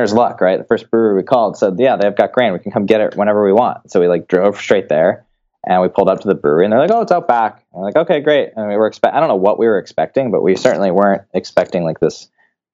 beginner's luck, right? The first brewery we called said, "Yeah, they've got grain. We can come get it whenever we want." So we like drove straight there, and we pulled up to the brewery, and they're like, "Oh, it's out back." And we're like, "Okay, great." And we were expect. I don't know what we were expecting, but we certainly weren't expecting like this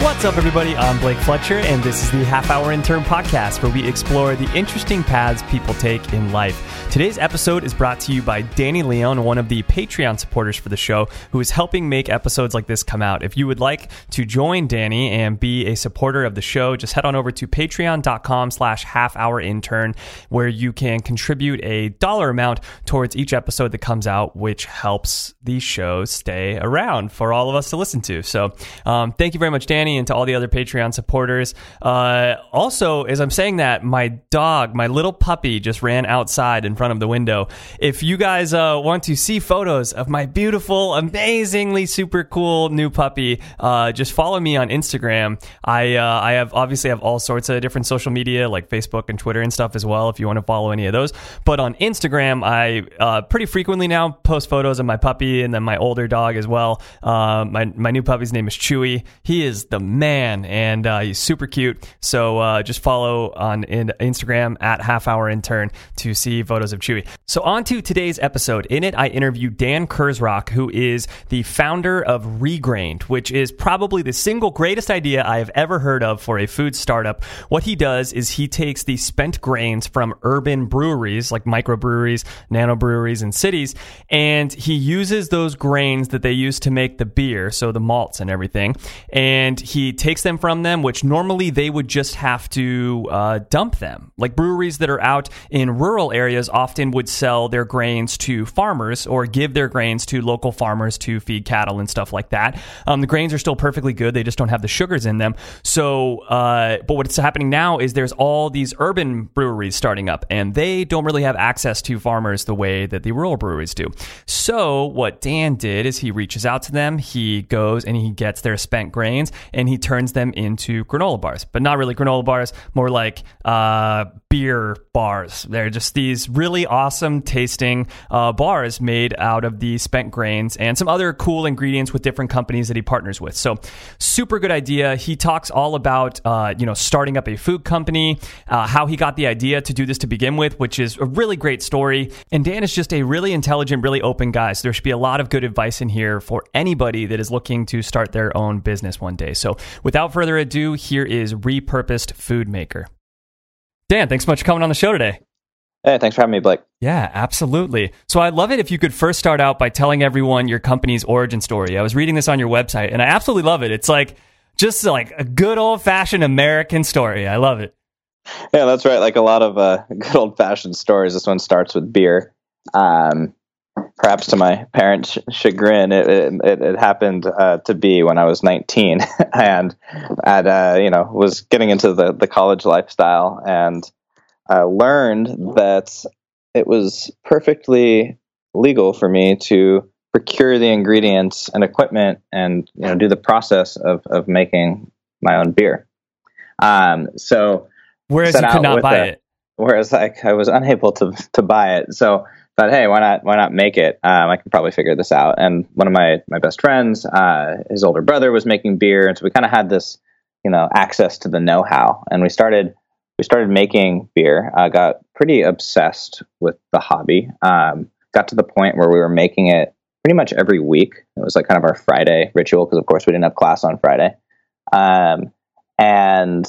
What's up, everybody? I'm Blake Fletcher, and this is the Half Hour Intern Podcast, where we explore the interesting paths people take in life. Today's episode is brought to you by Danny Leon, one of the Patreon supporters for the show, who is helping make episodes like this come out. If you would like to join Danny and be a supporter of the show, just head on over to patreon.com slash half hour intern, where you can contribute a dollar amount towards each episode that comes out, which helps the show stay around for all of us to listen to. So um, thank you very much, Danny, and to all the other Patreon supporters. Uh, also, as I'm saying that, my dog, my little puppy, just ran outside in front of the window. If you guys uh, want to see photos of my beautiful, amazingly super cool new puppy, uh, just follow me on Instagram. I uh, I have obviously have all sorts of different social media like Facebook and Twitter and stuff as well. If you want to follow any of those, but on Instagram, I uh, pretty frequently now post photos of my puppy and then my older dog as well. Uh, my my new puppy's name is Chewy. He is the man, and uh, he's super cute. So just follow on in Instagram at Half Hour Intern to see photos of Chewy. So on to today's episode. In it, I interview Dan Kurzrock, who is the founder of Regrained, which is probably the single greatest idea I have ever heard of for a food startup. What he does is he takes the spent grains from urban breweries, like microbreweries, nano breweries, and cities, and he uses those grains that they use to make the beer, so the malts and everything, and he takes them from them, which normally they would just have to uh, dump them. Like breweries that are out in rural areas often would sell their grains to farmers or give their grains to local farmers to feed cattle and stuff like that. Um, the grains are still perfectly good; they just don't have the sugars in them. So, uh, but what's happening now is there's all these urban breweries starting up, and they don't really have access to farmers the way that the rural breweries do. So, what Dan did is he reaches out to them, he goes and he gets their spent grains, and he turns them into granola bars, but not really granola bars, more like uh, beer bars. They're just these really awesome tasting uh, bars made out of the spent grains and some other cool ingredients with different companies that he partners with. So, super good idea. He talks all about uh, you know starting up a food company, uh, how he got the idea to do this to begin with, which is a really great story. And Dan is just a really intelligent, really open guy. So there should be a lot of good advice in here for anybody that is looking to start their own business one day. So, without further ado, here is repurposed food maker. Dan, thanks so much for coming on the show today. Hey, thanks for having me, Blake. Yeah, absolutely. So I'd love it if you could first start out by telling everyone your company's origin story. I was reading this on your website and I absolutely love it. It's like just like a good old fashioned American story. I love it. Yeah, that's right. Like a lot of uh, good old fashioned stories, this one starts with beer. Um, perhaps to my parents' chagrin, it, it, it happened uh, to be when I was 19 and at uh, you know was getting into the the college lifestyle and uh, learned that it was perfectly legal for me to procure the ingredients and equipment and you know do the process of of making my own beer. Um, so Whereas you could not buy a- it. whereas like I was unable to to buy it. So thought, hey, why not why not make it? Um, I can probably figure this out. And one of my my best friends, uh, his older brother was making beer, and so we kind of had this, you know, access to the know how, and we started we started making beer. Uh, got pretty obsessed with the hobby. Um, got to the point where we were making it pretty much every week. It was like kind of our Friday ritual because, of course, we didn't have class on Friday. Um, and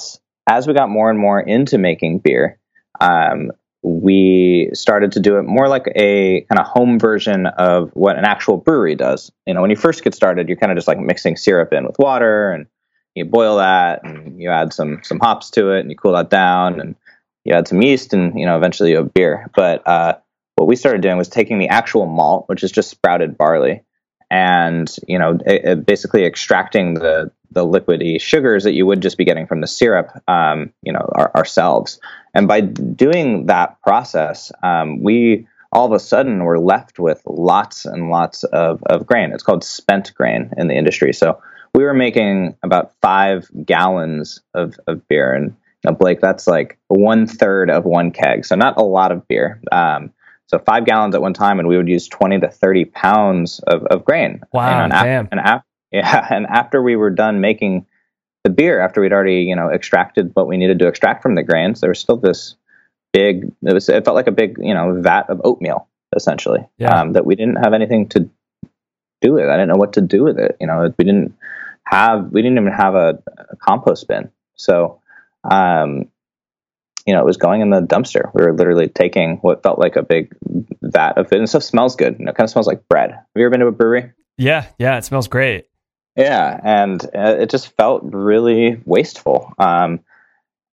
as we got more and more into making beer, um, we started to do it more like a kind of home version of what an actual brewery does. You know, when you first get started, you're kind of just like mixing syrup in with water and you boil that and you add some some hops to it and you cool that down and you add some yeast and you know eventually you have beer. But uh, what we started doing was taking the actual malt, which is just sprouted barley, and you know it, it basically extracting the the liquidy sugars that you would just be getting from the syrup, um, you know, our, ourselves. And by doing that process, um, we all of a sudden were left with lots and lots of, of grain. It's called spent grain in the industry. So we were making about five gallons of, of beer. And you know, Blake, that's like one third of one keg. So not a lot of beer. Um, so five gallons at one time, and we would use 20 to 30 pounds of, of grain. Wow, and, damn. and af- yeah, and after we were done making the beer, after we'd already, you know, extracted what we needed to extract from the grains, there was still this big, it was, it felt like a big, you know, vat of oatmeal, essentially, Yeah. um, that we didn't have anything to do with. I didn't know what to do with it. You know, we didn't have, we didn't even have a, a compost bin. So, um, you know, it was going in the dumpster. We were literally taking what felt like a big vat of it, and stuff smells good. You know, it kind of smells like bread. Have you ever been to a brewery? Yeah, yeah, it smells great. Yeah, and uh, it just felt really wasteful. Um,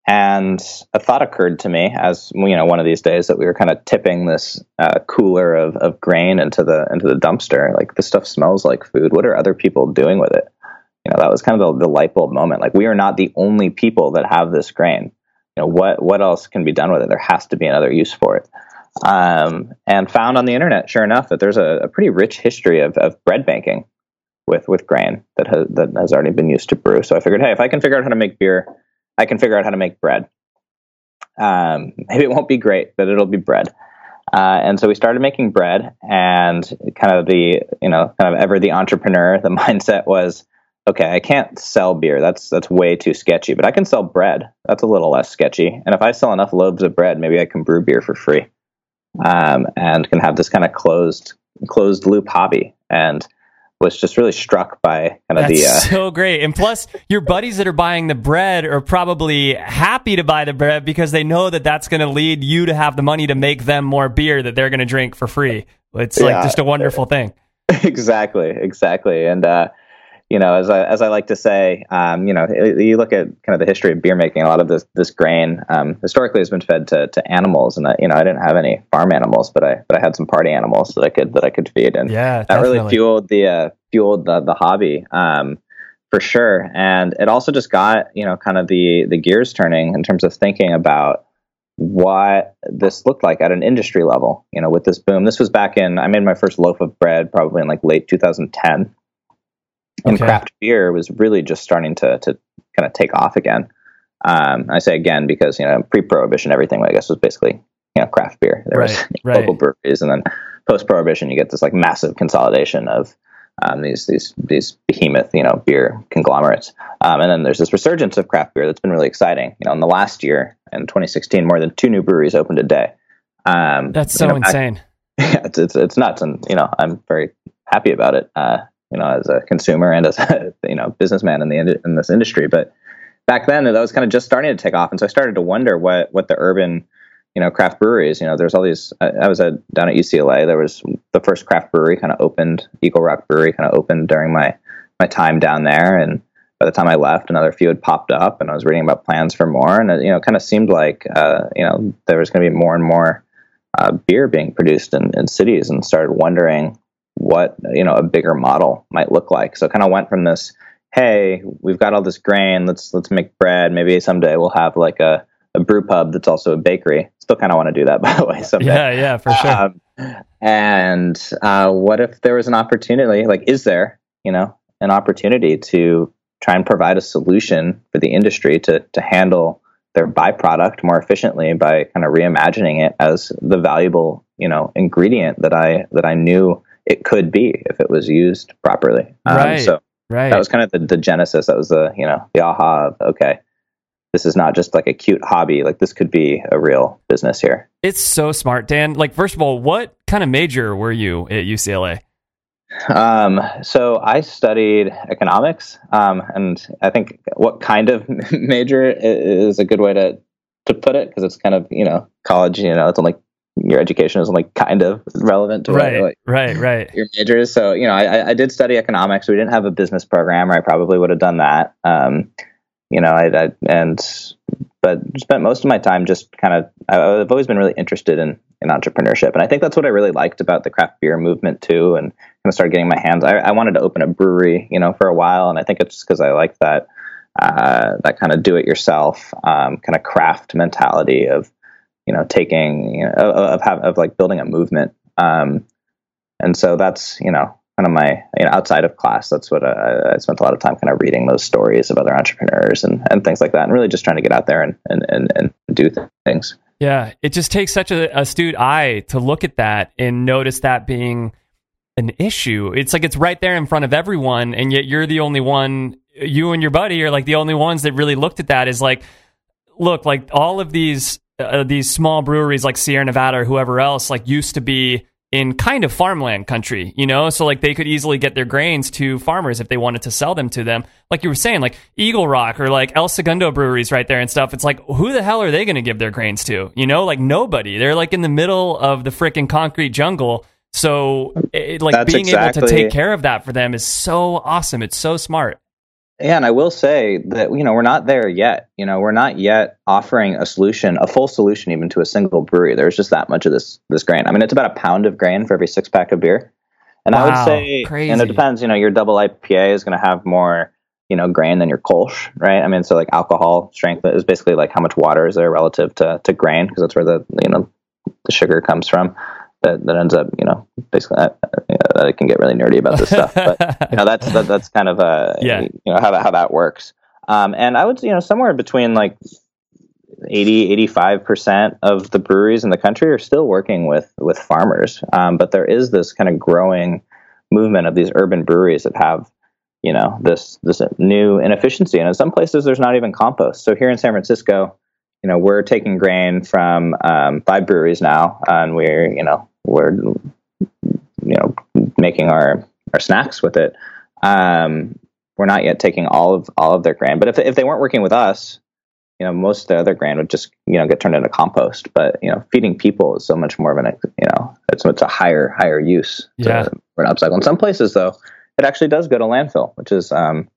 and a thought occurred to me as you know one of these days that we were kind of tipping this uh, cooler of, of grain into the into the dumpster. Like this stuff smells like food. What are other people doing with it? You know, that was kind of the, the light bulb moment. Like we are not the only people that have this grain. You know, what what else can be done with it? There has to be another use for it. Um, and found on the internet, sure enough, that there's a, a pretty rich history of, of bread banking with with grain that has that has already been used to brew. So I figured, hey, if I can figure out how to make beer, I can figure out how to make bread. Um, maybe it won't be great, but it'll be bread. Uh, and so we started making bread, and kind of the you know kind of ever the entrepreneur. The mindset was, okay, I can't sell beer. That's that's way too sketchy. But I can sell bread. That's a little less sketchy. And if I sell enough loaves of bread, maybe I can brew beer for free, um, and can have this kind of closed closed loop hobby. And was just really struck by kind of That's the uh, so great. And plus, your buddies that are buying the bread are probably happy to buy the bread because they know that that's going to lead you to have the money to make them more beer that they're going to drink for free. It's like Yeah. just a wonderful thing. exactly, exactly. And uh, you know, as I as I like to say, um, you know, you look at kind of the history of beer making. A lot of this this grain um, historically has been fed to, to animals, and I, you know, I didn't have any farm animals, but I but I had some party animals that I could that I could feed, and Yeah, that really fueled the uh, fueled the the hobby. Um, for sure, and it also just got you know kind of the the gears turning in terms of thinking about what this looked like at an industry level. You know, with this boom, this was back in I made my first loaf of bread probably in like late 2010, and Okay. craft beer was really just starting to to kind of take off again. Um, I say again because you know pre-prohibition everything I guess was basically you know craft beer. There was Right, right. local breweries, and then post-prohibition you get this like massive consolidation of um, these these these behemoth you know beer conglomerates. Um, and then there's this resurgence of craft beer that's been really exciting. You know, in the last year in 2016, more than two new breweries opened a day. Um, That's you so know, back- insane. yeah, it's, it's it's nuts, and you know I'm very happy about it. Uh, you know, as a consumer and as a you know businessman in the in this industry. But back then, that was kind of just starting to take off, and so I started to wonder what what the urban you know craft breweries. You know, there's all these. I, I was at down at UCLA. There was the first craft brewery kind of opened. Eagle Rock Brewery kind of opened during my my time down there, and by the time I left, another few had popped up, and I was reading about plans for more, and it, you know, kind of seemed like uh, you know there was going to be more and more uh, beer being produced in, in cities, and started wondering what you know a bigger model might look like. So kind of went from this, hey, we've got all this grain, let's let's make bread. Maybe someday we'll have like a, a brew pub that's also a bakery. Still kind of want to do that, by the way. Someday. Yeah, yeah, for sure. Um, and uh, what if there was an opportunity? Like, is there, you know, an opportunity to try and provide a solution for the industry to to handle their byproduct more efficiently by kind of reimagining it as the valuable, you know, ingredient that I that I knew it could be if it was used properly. Um, Right. So right. that was kind of the, the genesis. That was the you know the aha of okay, this is not just like a cute hobby. Like this could be a real business here. it's so smart, Dan. Like, first of all, what kind of major were you at UCLA? Um, so I studied economics, um, and I think what kind of major is a good way to to put it because it's kind of you know college. You know, it's only your education is only kind of relevant to Right, what right, right. your major is. So you know, I, I- I did study economics. We didn't have a business program, or I probably would have done that. Um, you know, I, I and but spent most of my time just kind of. I've always been really interested in in entrepreneurship, and I think that's what I really liked about the craft beer movement too. And kind of started getting my hands. I, I wanted to open a brewery, you know, for a while, and I think it's because I like that uh, that kind of do it yourself um, kind of craft mentality of you know taking you know, of of, of like building a movement. Um, and so that's you know kind of my you know outside of class that's what I, I, spent a lot of time kind of reading those stories of other entrepreneurs and, and things like that and really just trying to get out there and and, and, and do things yeah it just takes such an astute eye to look at that and notice that being an issue it's like it's right there in front of everyone and yet you're the only one you and your buddy are like the only ones that really looked at that is like look like all of these uh, these small breweries like Sierra Nevada or whoever else like used to be in kind of farmland country, you know? So like they could easily get their grains to farmers if they wanted to sell them to them. Like you were saying, like Eagle Rock or like El Segundo breweries right there and stuff. It's like, who the hell are they going to give their grains to? You know, like nobody. They're like in the middle of the freaking concrete jungle. So it, like That's being exactly. able to take care of that for them is so awesome. It's so smart. Yeah, and I will say that you know we're not there yet. You know, we're not yet offering a solution, a full solution, even to a single brewery. There's just that much of this this grain. I mean, it's about a pound of grain for every six pack of beer. And wow, I would say, crazy. and it depends. You know, your double IPA is going to have more, you know, grain than your Kolsch, right? I mean, so like alcohol strength is basically like how much water is there relative to to grain because that's where the you know the sugar comes from that, that ends up, you know, basically, uh, you I can get really nerdy about this stuff, but you know, that's that, that's kind of uh, yeah. you know how that how that works. Um, and I would, you know, somewhere between like 80, 85 percent of the breweries in the country are still working with with farmers, um, but there is this kind of growing movement of these urban breweries that have you know this this new inefficiency and in some places there's not even compost so here in san francisco you know, we're taking grain from um, five breweries now, and we're, you know, we're, you know, making our our snacks with it. Um, we're not yet taking all of all of their grain, but if if they weren't working with us, you know, most of the other grain would just you know get turned into compost. But you know, feeding people is so much more of an you know it's it's a higher higher use yeah. to, for an upcycle. In some places, though, it actually does go to landfill, which is um,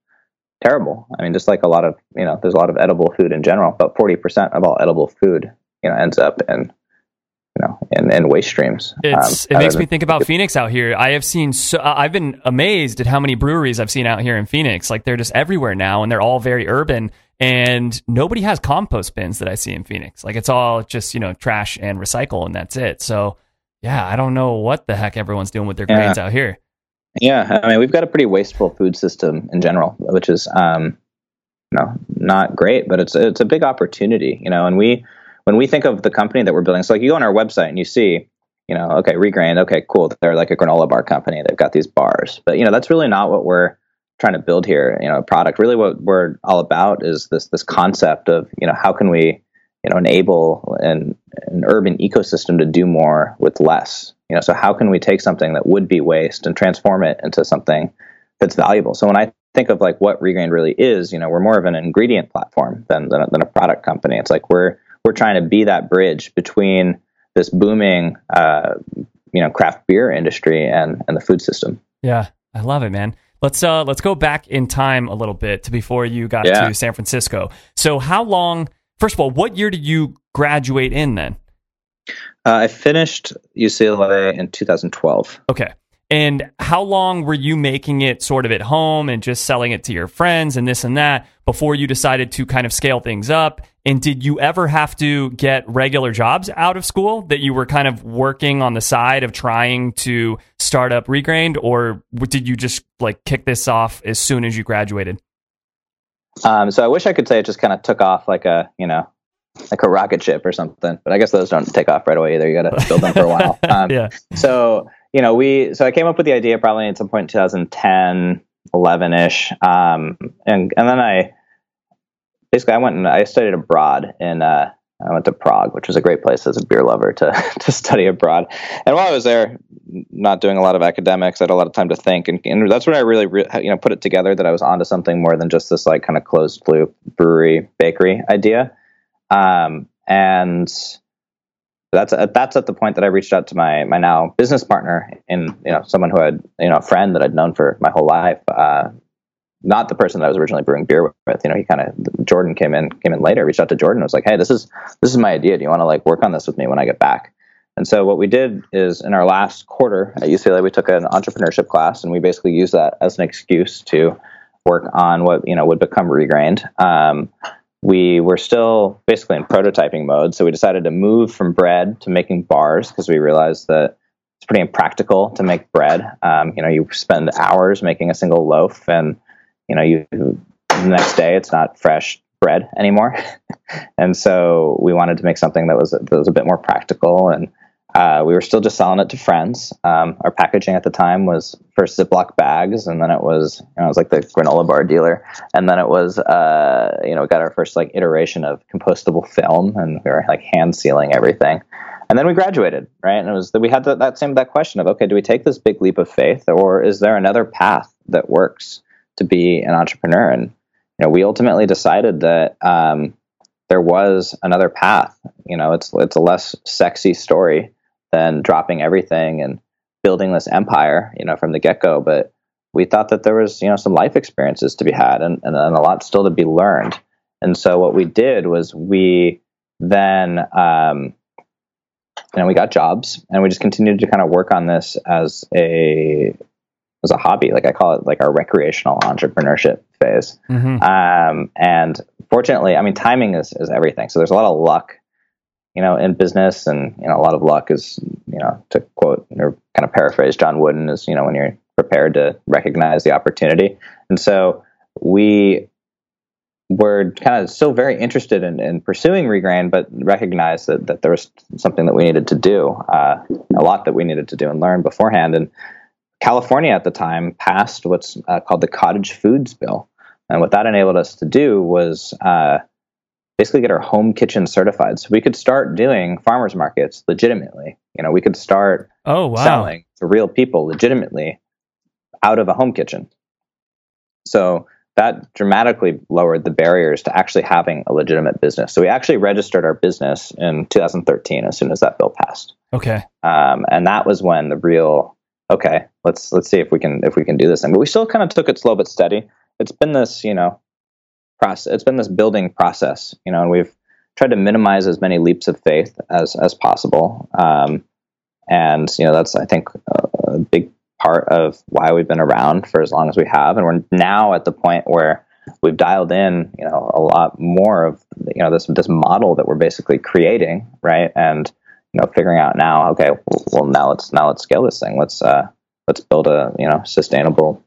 terrible. I mean, just like a lot of you know, there's a lot of edible food in general, but 40% of all edible food you know ends up in you know in, in waste streams. It's, um, it makes me think about Phoenix out here. I have seen so I've been amazed at how many breweries I've seen out here in Phoenix. Like they're just everywhere now, and they're all very urban. And nobody has compost bins that I see in Phoenix. Like it's all just you know trash and recycle, and that's it. So yeah, I don't know what the heck everyone's doing with their grains yeah. out here. Yeah, I mean, we've got a pretty wasteful food system in general, which is, um, you know, not great, but it's it's a big opportunity, you know. And we, when we think of the company that we're building, so like you go on our website and you see, you know, okay, regrain, okay, cool, they're like a granola bar company, they've got these bars, but you know, that's really not what we're trying to build here. You know, a product. Really, what we're all about is this this concept of, you know, how can we, you know, enable an an urban ecosystem to do more with less you know, so how can we take something that would be waste and transform it into something that's valuable? So when I think of like what Regrained really is, you know, we're more of an ingredient platform than, than, a, than a product company. It's like we're we're trying to be that bridge between this booming, uh, you know, craft beer industry and and the food system. Yeah, I love it, man. Let's uh let's go back in time a little bit to before you got yeah. to San Francisco. So how long? First of all, what year did you graduate in then? Uh, I finished UCLA in 2012. Okay. And how long were you making it sort of at home and just selling it to your friends and this and that before you decided to kind of scale things up? And did you ever have to get regular jobs out of school that you were kind of working on the side of trying to start up Regrained? Or did you just like kick this off as soon as you graduated? Um, so I wish I could say it just kind of took off like a, you know, like a rocket ship or something. But I guess those don't take off right away either. You got to build them for a while. Um, yeah. So you know, we so I came up with the idea probably at some point in 2010, 11 ish, um, and and then I basically I went and I studied abroad in. Uh, I went to Prague, which was a great place as a beer lover to to study abroad. And while I was there, not doing a lot of academics, I had a lot of time to think, and, and that's when I really, re- you know, put it together that I was onto something more than just this like kind of closed loop brewery bakery idea. Um, and that's that's at the point that I reached out to my my now business partner and you know someone who had you know a friend that I'd known for my whole life, uh, not the person that I was originally brewing beer with. You know, he kind of Jordan came in came in later, reached out to Jordan, was like, "Hey, this is this is my idea. Do you want to like work on this with me when I get back?" And so what we did is in our last quarter at UCLA, we took an entrepreneurship class, and we basically used that as an excuse to work on what you know would become regrained. Um, we were still basically in prototyping mode, so we decided to move from bread to making bars because we realized that it's pretty impractical to make bread. Um, you know, you spend hours making a single loaf, and you know, you the next day it's not fresh bread anymore. and so we wanted to make something that was that was a bit more practical, and uh, we were still just selling it to friends. Um, our packaging at the time was first Ziploc bags, and then it was you know, it was like the granola bar dealer, and then it was uh, you know got our first like iteration of compostable film, and we were like hand sealing everything. And then we graduated right? And it was that we had the, that same that question of okay do we take this big leap of faith or is there another path that works to be an entrepreneur. And you know we ultimately decided that um, there was another path. You know it's it's a less sexy story than dropping everything and building this empire you know from the get-go. But we thought that there was you know some life experiences to be had and, and, and a lot still to be learned. And so what we did was we then um, and we got jobs and we just continued to kind of work on this as a as a hobby. Like i call it like our recreational entrepreneurship phase. Mm-hmm. um, and fortunately i mean timing is, is everything. So there's a lot of luck you know in business. And you know a lot of luck is you know to quote or kind of paraphrase john wooden is you know when you're prepared to recognize the opportunity. And so we were kind of still very interested in, in pursuing regrain, but recognized that, that there was something that we needed to do, uh, a lot that we needed to do and learn beforehand. And California at the time passed what's uh, called the Cottage Foods Bill. And what that enabled us to do was uh, basically get our home kitchen certified. So we could start doing farmers markets legitimately. You know, we could start Oh wow! selling to real people legitimately out of a home kitchen. So that dramatically lowered the barriers to actually having a legitimate business. So we actually registered our business in 2013 as soon as that bill passed, Okay. um, and that was when the real okay, let's let's see if we can if we can do this thing. But we still kind of took it slow but steady. It's been this you know process. It's been this building process, you know, and we've tried to minimize as many leaps of faith as as possible. Um, and you know that's I think a, a big part of why we've been around for as long as we have, and we're now at the point where we've dialed in, you know, a lot more of you know this this model that we're basically creating, right? And you know, figuring out now, okay, well now let's now let's scale this thing. Let's uh let's build a you know sustainable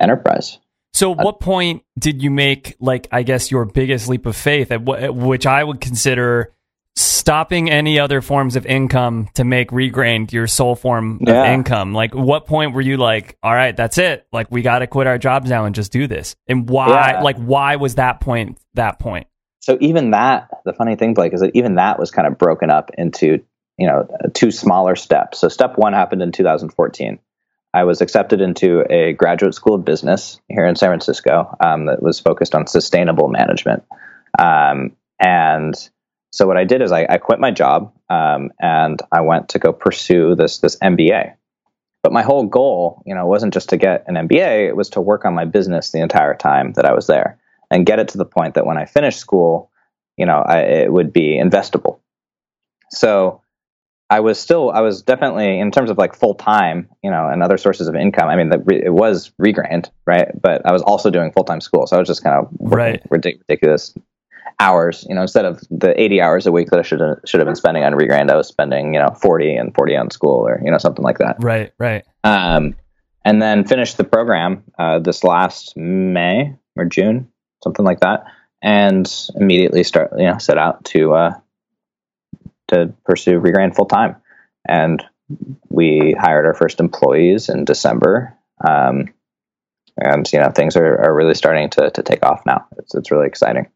enterprise. So, what point did you make, like, I guess, your biggest leap of faith, at wh- at which I would consider stopping any other forms of income to make regrained your sole form of income? Like, what point were you like, all right, that's it? Like, we got to quit our jobs now and just do this? And why, Yeah. like, why was that point that point? So even that the funny thing blake is that even that was kind of broken up into you know two smaller steps. So step one happened in 2014 i was accepted into a graduate school of business here in san francisco um, that was focused on sustainable management. Um, and so what i did is i, I quit my job um, and i went to go pursue this this mba but my whole goal you know wasn't just to get an mba it was to work on my business the entire time that i was there and get it to the point that when I finished school, you know, I, it would be investable. So I was still, I was definitely in terms of like full time, you know, and other sources of income. I mean, the, it was Regrained, right? But I was also doing full time school, so I was just kind of Right. ridic- ridiculous hours. You know, instead of the eighty hours a week that I should should have been spending on Regrained, I was spending you know forty and forty on school, or you know something like that. Right, right. Um, and then finished the program uh, this last May or June, something like that, and immediately start you know set out to uh, to pursue Regrain full time. And we hired our first employees in December, um, and you know things are, are really starting to to take off now. It's it's really exciting.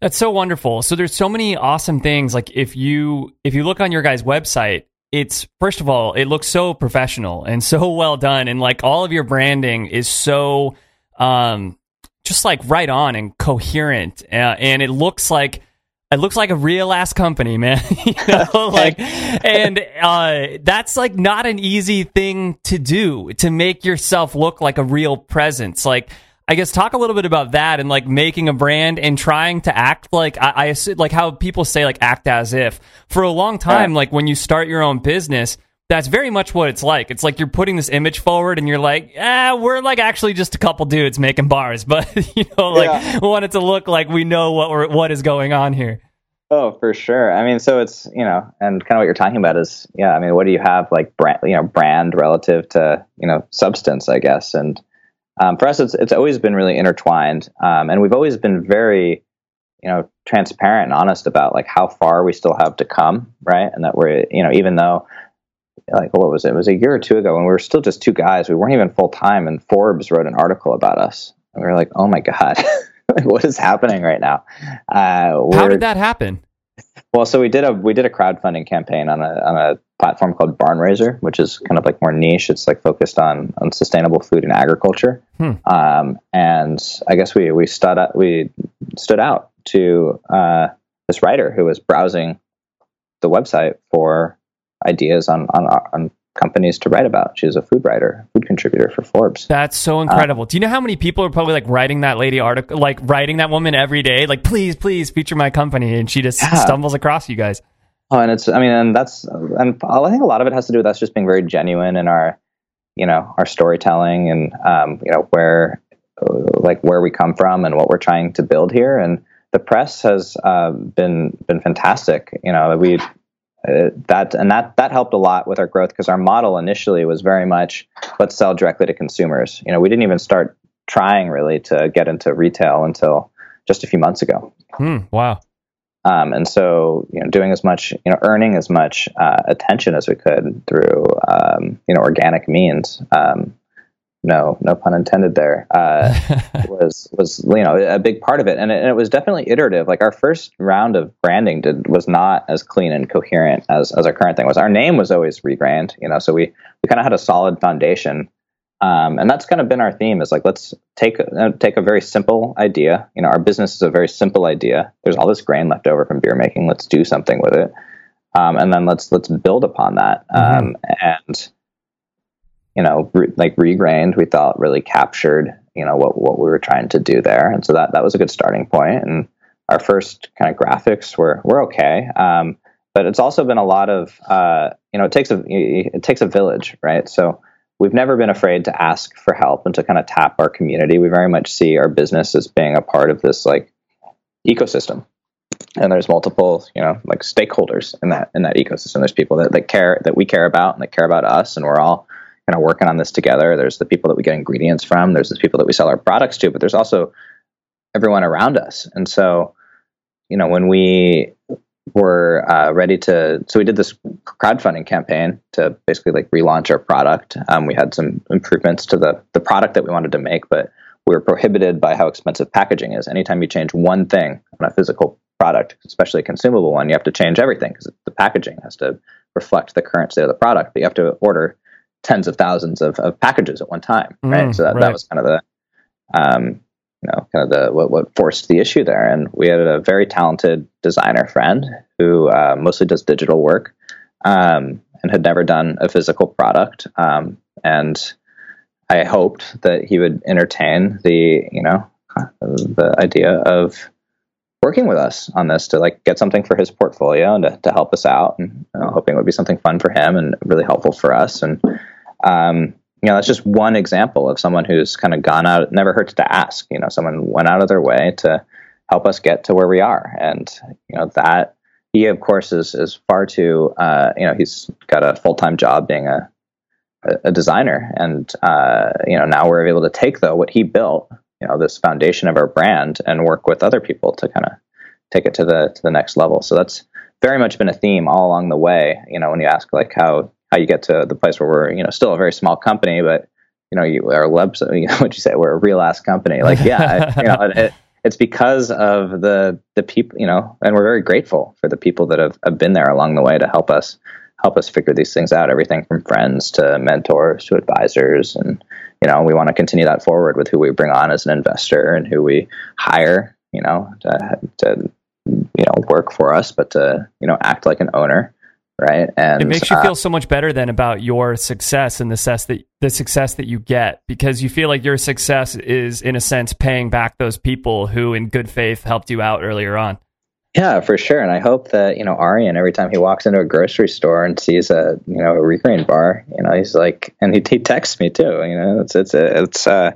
That's so wonderful. So there's so many awesome things. Like if you if you look on your guys' website, it's first of all, it looks so professional and so well done, and like all of your branding is so um just like right on and coherent, uh, and it looks like it looks like a real ass company, man. you know, like, and uh, that's like not an easy thing to do to make yourself look like a real presence. Like, I guess talk a little bit about that and like making a brand and trying to act like I, I assume, like how people say like act as if for a long time, like when you start your own business. That's very much what it's like. It's like you're putting this image forward, and you're like, "Ah, we're like actually just a couple dudes making bars," but you know, like Yeah. we want it to look like we know what we're, what is going on here. Oh, for sure. I mean, so it's you know, and kind of what you're talking about is, yeah. I mean, what do you have like brand, you know, brand relative to you know substance, I guess. And um, for us, it's it's always been really intertwined, um, and we've always been very, you know, transparent and honest about like how far we still have to come, right? And that we're, you know, even though. Like what was it? It was a year or two ago when we were still just two guys. We weren't even full time, and Forbes wrote an article about us. And we were like, "Oh my god, what is happening right now?" Uh, How did that happen? well, so we did a we did a crowdfunding campaign on a on a platform called Barnraiser, which is kind of like more niche. It's like focused on on sustainable food and agriculture. Hmm. Um, and I guess we we stood out, we stood out to uh, this writer who was browsing the website for ideas on on, on companies to write about. She was a food writer, food contributor for Forbes. That's so incredible. Do you know how many people are probably like writing that lady article, like writing that woman every day, like please, please feature my company, and she just Yeah. stumbles across you guys. Oh, and it's I mean, and that's and I think a lot of it has to do with us just being very genuine in our, you know, our storytelling and um, you know where, uh, like where we come from and what we're trying to build here. And the press has uh, been been fantastic. You know, we uh, that and that that helped a lot with our growth because our model initially was very much let's sell directly to consumers. You know, we didn't even start trying really to get into retail until just a few months ago. Hmm, wow. Um, and so, you know, doing as much, you know, earning as much uh, attention as we could through, um, you know, organic means. Um, no, no pun intended there. Uh, was was you know a big part of it, and it, and it was definitely iterative. Like our first round of branding did was not as clean and coherent as as our current thing was. Our name was always Regrained, you know, so we we kind of had a solid foundation. Um, and that's kind of been our theme is like let's take uh, take a very simple idea you know our business is a very simple idea there's all this grain left over from beer making let's do something with it um, and then let's let's build upon that um, and you know re- like regrained we thought really captured you know what what we were trying to do there and so that that was a good starting point. and our first kind of graphics were were okay um, but it's also been a lot of uh, you know it takes a it takes a village right so we've never been afraid to ask for help and to kind of tap our community. We very much see our business as being a part of this like ecosystem. And there's multiple, you know, like stakeholders in that in that ecosystem. There's people that, that care that we care about and that care about us, and we're all kind of working on this together. There's the people that we get ingredients from. There's the people that we sell our products to, but there's also everyone around us. And so, you know, when we were uh, ready to so we did this crowdfunding campaign to basically like relaunch our product um, we had some improvements to the the product that we wanted to make but we were prohibited by how expensive packaging is anytime you change one thing on a physical product especially a consumable one you have to change everything because the packaging has to reflect the current state of the product but you have to order tens of thousands of, of packages at one time right Mm, so that, right. that was kind of the um, you know, kind of the what, what forced the issue there. And we had a very talented designer friend who uh, mostly does digital work um, and had never done a physical product. Um, and I hoped that he would entertain the, you know, the idea of working with us on this to like get something for his portfolio and to, to help us out and you know, hoping it would be something fun for him and really helpful for us. And, um, you know, that's just one example of someone who's kind of gone out, never hurts to ask, you know, someone went out of their way to help us get to where we are. And, you know, that he, of course, is, is far too, uh, you know, he's got a full time job being a, a designer. And, uh, you know, now we're able to take, though, what he built, you know, this foundation of our brand and work with other people to kind of take it to the, to the next level. So that's very much been a theme all along the way. You know, when you ask like how, how you get to the place where we're, you know, still a very small company, but, you know, you, our website, you know, what you say, we're a real ass company. Like, yeah, I- you know, it, it's because of the the people, you know, and we're very grateful for the people that have, have been there along the way to help us help us figure these things out. Everything from friends to mentors to advisors, and you know, we want to continue that forward with who we bring on as an investor and who we hire. You know, to, to you know work for us, but to you know act like an owner, right? And it makes you uh, feel so much better then about your success and the success that the success that you get because you feel like your success is in a sense paying back those people who in good faith helped you out earlier on. Yeah, for sure. And I hope that, you know, Arian, every time he walks into a grocery store and sees a, you know, a regrain bar, you know, he's like, and he, he texts me too, you know, it's, it's, it's, uh,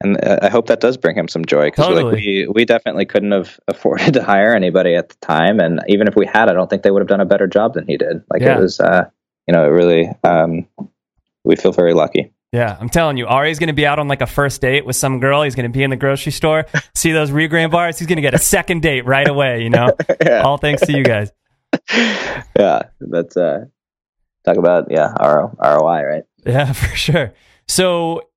and uh, I hope that does bring him some joy because Totally. like we, we definitely couldn't have afforded to hire anybody at the time. And even if we had, I don't think they would have done a better job than he did. Like Yeah. it was, uh, you know, it really, um, we feel very lucky. Yeah, I'm telling you, Ari's going to be out on like a first date with some girl. He's going to be in the grocery store, see those regrain bars. He's going to get a second date right away, you know? Yeah. All thanks to you guys. yeah. That's, uh, talk about, yeah, R- ROI, right? Yeah, for sure. So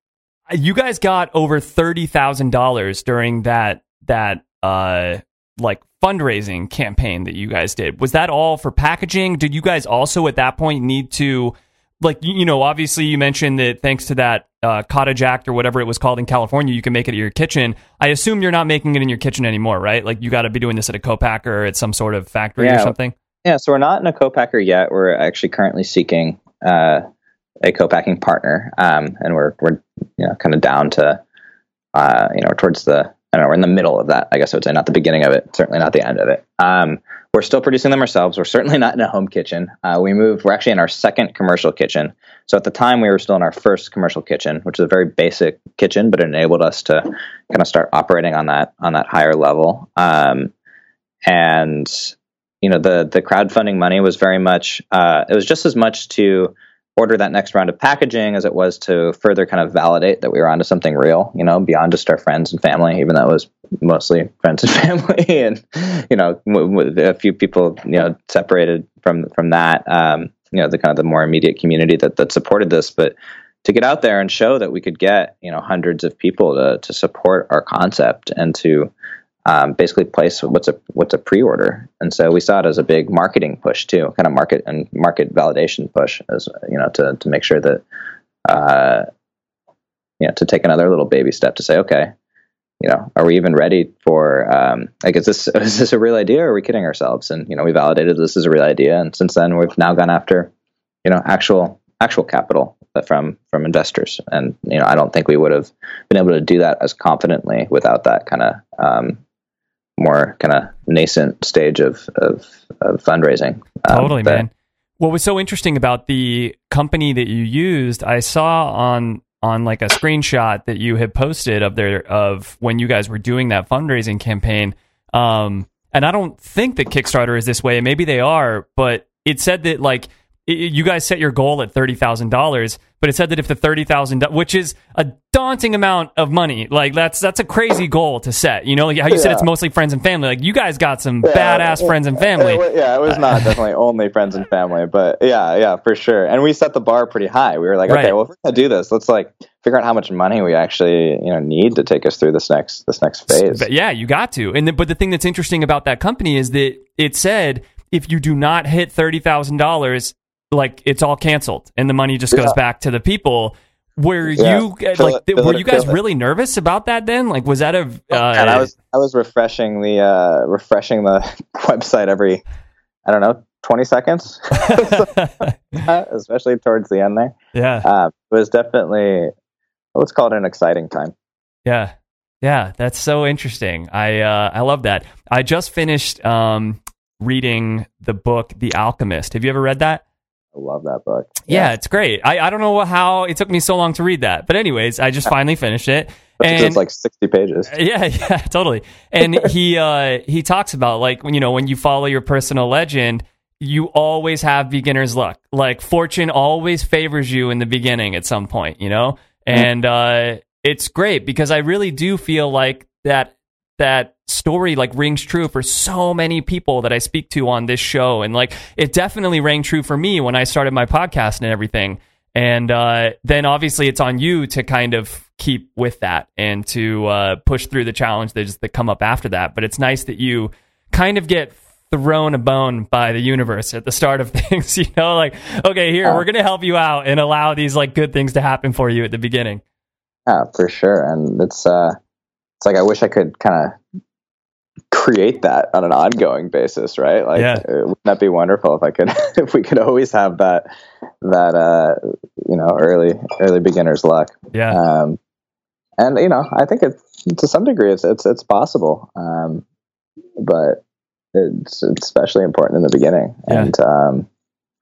uh, you guys got over thirty thousand dollars during that that uh like fundraising campaign that you guys did. Was that all for packaging? Did you guys also at that point need to like you know obviously you mentioned that thanks to that uh, cottage act or whatever it was called in California, you can make it at your kitchen. I assume you're not making it in your kitchen anymore, right? Like you got to be doing this at a co-packer or at some sort of factory or something. Yeah, so we're not in a co-packer yet. We're actually currently seeking uh, a co-packing partner, um, and we're we're you know kind of down to uh, you know towards the I don't know we're in the middle of that. I guess I would say not the beginning of it, certainly not the end of it. Um, we're still producing them ourselves. We're certainly not in a home kitchen. Uh, we moved. We're actually in our second commercial kitchen. So at the time, we were still in our first commercial kitchen, which is a very basic kitchen, but it enabled us to kind of start operating on that on that higher level. Um, and you know the the crowdfunding money was very much uh, it was just as much to order that next round of packaging as it was to further kind of validate that we were onto something real you know beyond just our friends and family even though it was mostly friends and family and you know a few people you know separated from from that um, you know the kind of the more immediate community that that supported this. But to get out there and show that we could get you know hundreds of people to to support our concept and to um, basically place what's a what's a pre-order, and so we saw it as a big marketing push too, kind of market and market validation push, as you know, to to make sure that uh, you know to take another little baby step to say, okay, you know, are we even ready for um, like is this is this a real idea or are we kidding ourselves? And you know, we validated this is a real idea, and since then we've now gone after you know actual actual capital from from investors, and you know, I don't think we would have been able to do that as confidently without that kind of um, more kind of nascent stage of of, of fundraising. Um, Totally, that- man. What was so interesting about the company that you used, I saw on on like a screenshot that you had posted of their of when you guys were doing that fundraising campaign. Um, and I don't think that Kickstarter is this way. Maybe they are, but it said that like you guys set your goal at thirty thousand dollars, but it said that if the thirty thousand, which is a daunting amount of money, like that's that's a crazy goal to set. You know, like how you said it's mostly friends and family. Like you guys got some Yeah, badass it- friends and family. It yeah, it was uh, not definitely only friends and family, but yeah, yeah, for sure. And we set the bar pretty high. We were like, Right. okay, well, if we're gonna do this, let's like figure out how much money we actually you know need to take us through this next this next phase. But yeah, you got to. And the, but the thing that's interesting about that company is that it said if you do not hit thirty thousand dollars, like it's all canceled, and the money just goes Yeah. back to the people. Were Yeah. you uh, like? it- were it you guys really nervous about that? Then, like, was that a? Uh, and I was I was refreshing the uh, refreshing the website every I don't know twenty seconds, especially towards the end there. yeah, Uh, it was definitely let's call it an exciting time. yeah, yeah. That's so interesting. I uh, I love that. I just finished um, reading the book The Alchemist. Have you ever read that? I love that book. Yeah, it's great. I, I don't know how it took me so long to read that, but anyways, I just finally finished it. And it's like sixty pages. yeah, yeah, totally. And he uh, he talks about like when you know when you follow your personal legend, you always have beginner's luck. Like fortune always favors you in the beginning at some point, you know. And uh, it's great because I really do feel like that that story like rings true for so many people that I speak to on this show, and like it definitely rang true for me when I started my podcast and everything. And uh, then obviously it's on you to kind of keep with that and to uh, push through the challenges that come up after that. But it's nice that you kind of get thrown a bone by the universe at the start of things. You know, like okay, here we're gonna help you out and allow these like good things to happen for you at the beginning. Yeah, for sure. And it's uh, it's like I wish I could kind of create that on an ongoing basis, right? Like, Yeah. uh, wouldn't that be wonderful if I could, if we could always have that, that, uh, you know, early, early beginner's luck. Yeah. Um, and you know, I think it's to some degree it's it's it's possible, um, but it's, it's especially important in the beginning. Yeah. And um,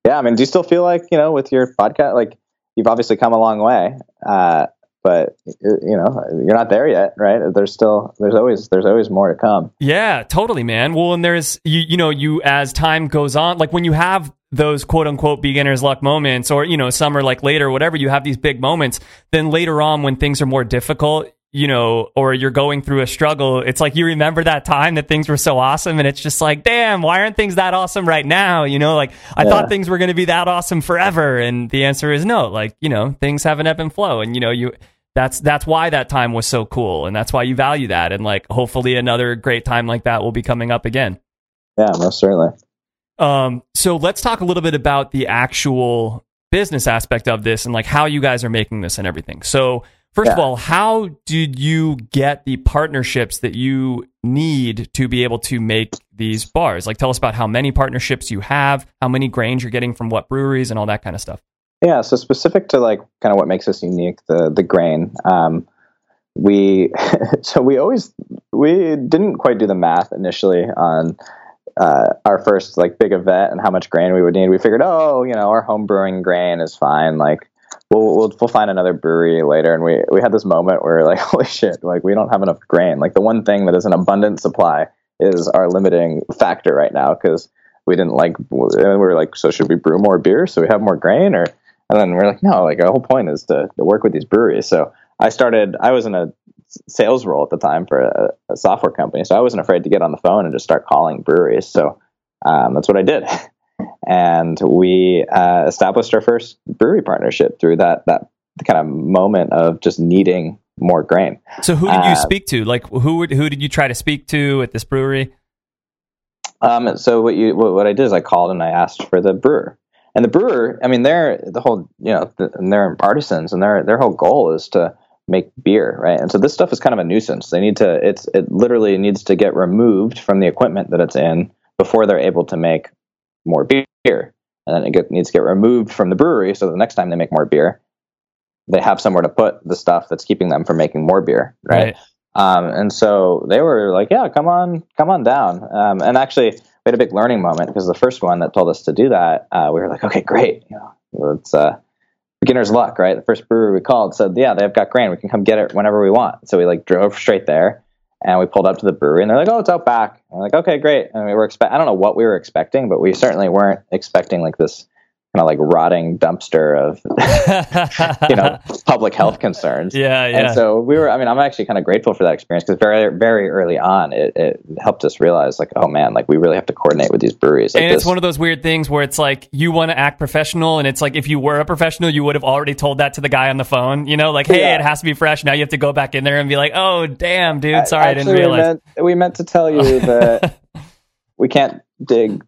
yeah, I mean, do you still feel like you know with your podcast, like you've obviously come a long way, uh, but you know you're not there yet, right? There's still there's always there's always more to come. Yeah, totally, man. Well, and there's you you know, you as time goes on, like when you have those quote unquote beginner's luck moments or you know, some are like later whatever, you have these big moments, then later on when things are more difficult, you know, or you're going through a struggle, it's like you remember that time that things were so awesome and it's just like, damn, why aren't things that awesome right now? You know, like I Yeah. thought things were going to be that awesome forever and the answer is no. Like, you know, things have an ebb and flow and you know, you that's that's why that time was so cool and that's why you value that and like hopefully another great time like that will be coming up again Yeah, most certainly. um so let's talk a little bit about the actual business aspect of this and like how you guys are making this and everything so first of all how did you get the partnerships that you need to be able to make these bars like tell us about how many partnerships you have how many grains you're getting from what breweries and all that kind of stuff Yeah, so specific to like kind of what makes us unique, the the grain. Um, we so we always we didn't quite do the math initially on uh, our first like big event and how much grain we would need. We figured, oh, you know, our home brewing grain is fine. Like we'll we'll, we'll find another brewery later. And we we had this moment where like, holy shit, like we don't have enough grain. Like the one thing that is an abundant supply is our limiting factor right now because we didn't like we were like, so should we brew more beer so we have more grain or and then we're like, no, like our whole point is to, to work with these breweries. So I started, I was in a sales role at the time for a, a software company. So I wasn't afraid to get on the phone and just start calling breweries. So um, that's what I did. And we uh, established our first brewery partnership through that, that kind of moment of just needing more grain. so who did you Uh, speak to like who would, who did you try to speak to at this brewery Um, so what you what, what I did is I called and I asked for the brewer, and the brewer. I mean, they're the whole you know the, and they're artisans, and their their whole goal is to make beer, right? And so this stuff is kind of a nuisance. They need to it's it literally needs to get removed from the equipment that it's in before they're able to make more beer, and then it get, needs to get removed from the brewery so the next time they make more beer, they have somewhere to put the stuff that's keeping them from making more beer, right? Um, and so they were like, "Yeah, come on, come on down." Um, and actually, we had a big learning moment because the first one that told us to do that, uh, we were like, "Okay, great, you know, it's uh, beginner's luck, right?" The first brewery we called said, "Yeah, they've got grain. We can come get it whenever we want." So we like drove straight there, and we pulled up to the brewery, and they're like, "Oh, it's out back." And we're like, "Okay, great." And we were expect. I don't know what we were expecting, but we certainly weren't expecting like this kind of like rotting dumpster of you know public health concerns. yeah yeah And so we were, I mean, I'm actually kind of grateful for that experience because very, very early on, it, it helped us realize, like, oh man, like we really have to coordinate with these breweries. Like and it's this. one of those weird things where it's like you want to act professional, and it's like if you were a professional, you would have already told that to the guy on the phone. You know, like, hey, Yeah. it has to be fresh. Now you have to go back in there and be like, oh, damn, dude, sorry, I didn't realize. We meant, we meant to tell you that we can't dig,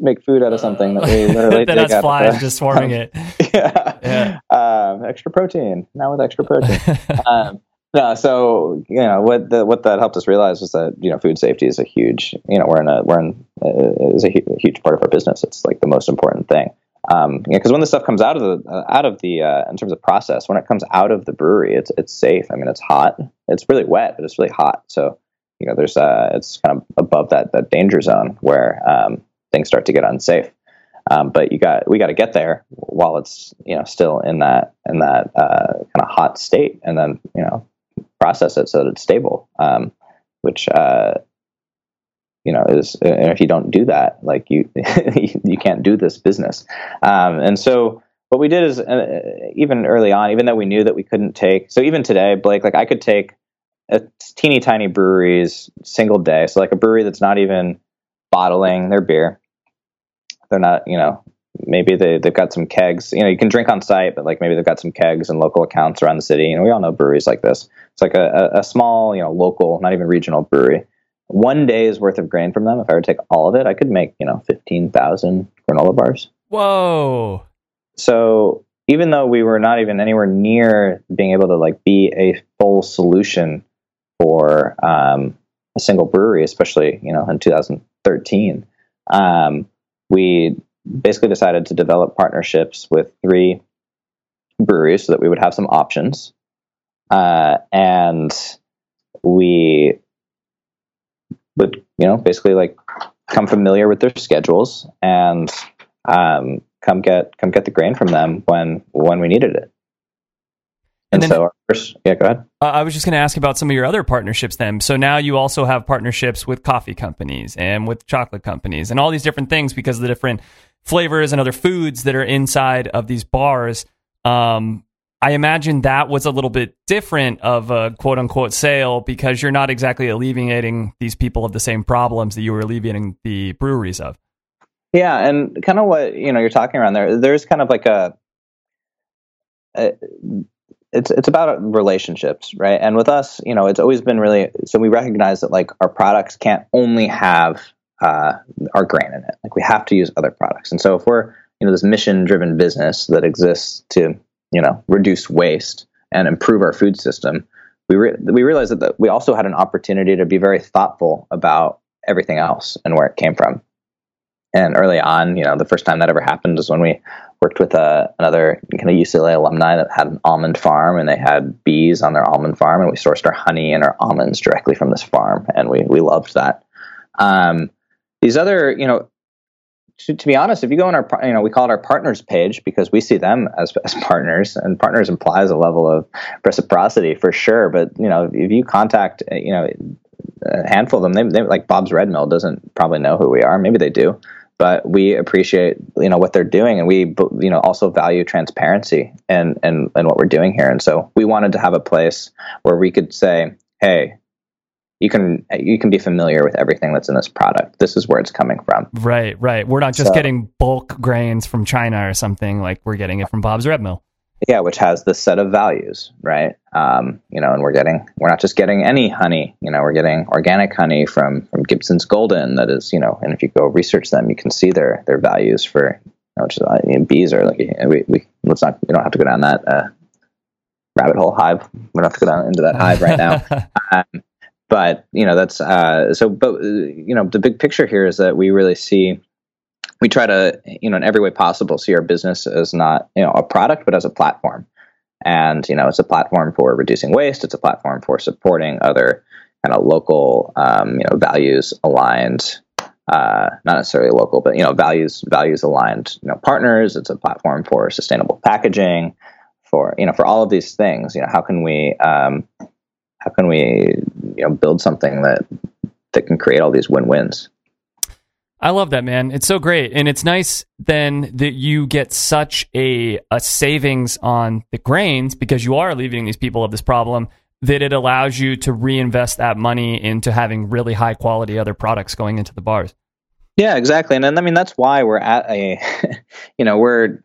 make food out of something that we literally then dig of flies the- just swarming it. yeah. Yeah. Um, extra protein now with extra protein. um, no, so you know what the, what that helped us realize was that you know food safety is a huge you know we're in a we're in uh, is a, hu- a huge part of our business. It's like the most important thing. Um, because when this stuff comes out of the uh, out of the uh, in terms of process, when it comes out of the brewery, it's it's safe. I mean, it's hot. It's really wet, but it's really hot. So you know, there's uh, it's kind of above that that danger zone where um, things start to get unsafe. Um, but you got we got to get there while it's you know still in that in that uh, kind of hot state, and then you know process it so that it's stable. Um, which uh, you know is and if you don't do that, like you you can't do this business. Um, and so what we did is uh, even early on, even though we knew that we couldn't take, so even today, Blake, like I could take a teeny tiny breweries single day, so like a brewery that's not even bottling their beer they're not you know maybe they, they've got some kegs you know you can drink on site but like maybe they've got some kegs and local accounts around the city And we all know breweries like this. It's like a, a, a small you know local not even regional brewery. One day's worth of grain from them. If i were to take all of it i could make you know 15000 granola bars. Whoa. so even though we were not even anywhere near being able to like be a full solution for um, a single brewery, especially you know in 2013, um, we basically decided to develop partnerships with three breweries so that we would have some options, uh, and we would you know basically like come familiar with their schedules and um, come get come get the grain from them when when we needed it. And And, then- so, our first, yeah, go ahead. Uh, I was just going to ask about some of your other partnerships then. So now you also have partnerships with coffee companies and with chocolate companies and all these different things because of the different flavors and other foods that are inside of these bars. Um, I imagine that was a little bit different of a quote unquote sale because you're not exactly alleviating these people of the same problems that you were alleviating the breweries of. Yeah, and kind of what you know you're talking around there. There's kind of like a, a it's it's about relationships, right? And with us, you know, it's always been really so we recognize that like our products can't only have uh, our grain in it. Like we have to use other products. And so if we're you know this mission driven business that exists to you know reduce waste and improve our food system, we re- we realized that, that we also had an opportunity to be very thoughtful about everything else and where it came from. And early on, you know, the first time that ever happened was when we worked with uh, another kind of UCLA alumni that had an almond farm, and they had bees on their almond farm, and we sourced our honey and our almonds directly from this farm, and we we loved that. Um, these other, you know, to, to be honest, if you go on our, you know, we call it our partners page because we see them as as partners, and partners implies a level of reciprocity for sure. But you know, if you contact, you know, a handful of them, they, they like Bob's Red Mill doesn't probably know who we are. Maybe they do, but we appreciate you know what they're doing, and we you know also value transparency and and and what we're doing here. And so we wanted to have a place where we could say, hey. You can you can be familiar with everything that's in this product. This is where it's coming from. Right, right. We're not just So- getting bulk grains from China or something like we're getting it from Bob's Red Mill. Yeah, which has this set of values, right? Um, you know, and we're getting we're not just getting any honey. You know, we're getting organic honey from from Gibson's Golden. That is, you know, and if you go research them, you can see their their values for. You know, just, I mean, bees are like we, we let's not we don't have to go down that uh, rabbit hole hive. We don't have to go down into that hive right now. um, but you know that's uh, so. But uh, you know, the big picture here is that we really see we try to you know in every way possible see our business as not you know a product but as a platform. And you know it's a platform for reducing waste. It's a platform for supporting other kind of local um, you know values aligned uh, not necessarily local but you know values values aligned you know partners. It's a platform for sustainable packaging for you know for all of these things. You know how can we um, how can we you know build something that that can create all these win-wins I love that, man. It's so great. And it's nice then that you get such a, a savings on the grains because you are leaving these people of this problem that it allows you to reinvest that money into having really high quality other products going into the bars. Yeah, exactly. And then I mean that's why we're at a you know, we're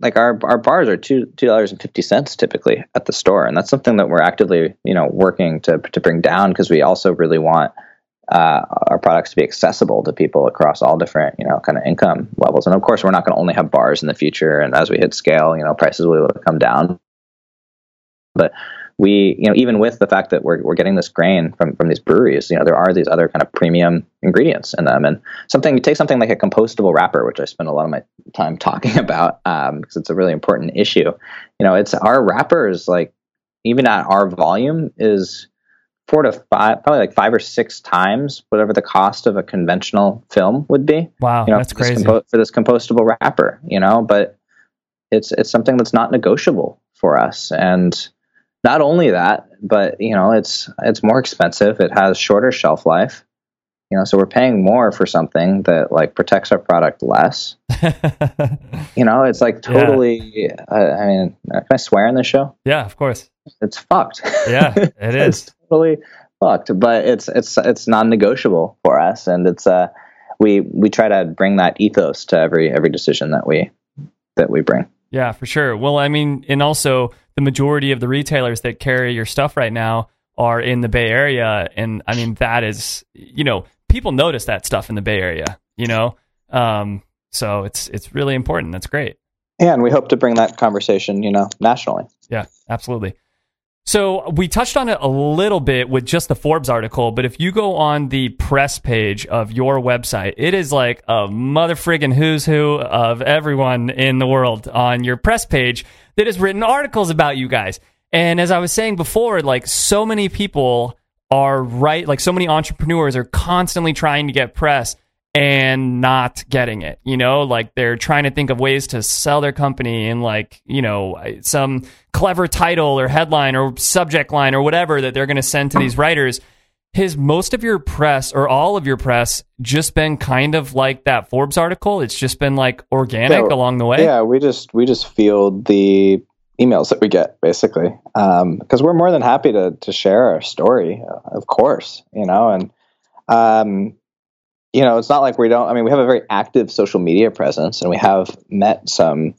like our our bars are two two dollars and fifty cents typically at the store. And that's something that we're actively, you know, working to to bring down because we also really want uh, our products to be accessible to people across all different, you know, kind of income levels. And of course, we're not going to only have bars in the future. And as we hit scale, you know, prices will come down. But we, you know, even with the fact that we're, we're getting this grain from, from these breweries, you know, there are these other kind of premium ingredients in them. And something, you take something like a compostable wrapper, which I spend a lot of my time talking about um, because it's a really important issue. You know, it's our wrappers, like even at our volume, is four to five, probably like five or six times whatever the cost of a conventional film would be. Wow, You know, that's for crazy. compo- for this compostable wrapper, you know, but it's it's something that's not negotiable for us. And not only that, but you know, it's it's more expensive. It has shorter shelf life. You know, so we're paying more for something that like protects our product less. You know, it's like Yeah. totally. Uh, I mean, can I swear in this show? yeah, of course. It's fucked. Yeah, it it's is. totally fucked. But it's it's it's non-negotiable for us, and it's uh we we try to bring that ethos to every every decision that we that we bring. Yeah, for sure. Well, I mean, and also the majority of the retailers that carry your stuff right now are in the Bay Area, and I mean that is, you know, people notice that stuff in the Bay Area, you know, um, so it's it's really important. That's great. Yeah, and we hope to bring that conversation, you know, nationally. Yeah, absolutely. So we touched on it a little bit with just the Forbes article, but if you go on the press page of your website, it is like a mother friggin' who's who of everyone in the world on your press page that has written articles about you guys. And as I was saying before, like so many people are right, like so many entrepreneurs are constantly trying to get press and not getting it. You know, like they're trying to think of ways to sell their company in like, you know, some clever title or headline or subject line or whatever that they're going to send to these writers. Has most of your press or all of your press just been kind of like that Forbes article? It's just been like organic Yeah, along the way? Yeah, we just we just field the emails that we get basically because we're more than happy to to share our story, uh, of course, you know, and um, you know, it's not like we don't. I mean, we have a very active social media presence, and we have met some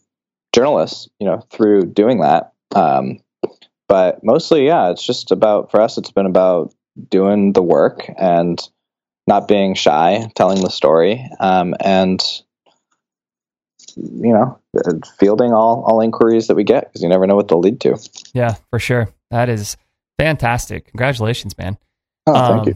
journalists, you know, through doing that. Um, but mostly, yeah, it's just about for us. It's been about doing the work and not being shy, telling the story, um, and you know, uh, fielding all all inquiries that we get because you never know what they'll lead to. Yeah, for sure. That is fantastic. Congratulations, man. Oh, thank Um, you.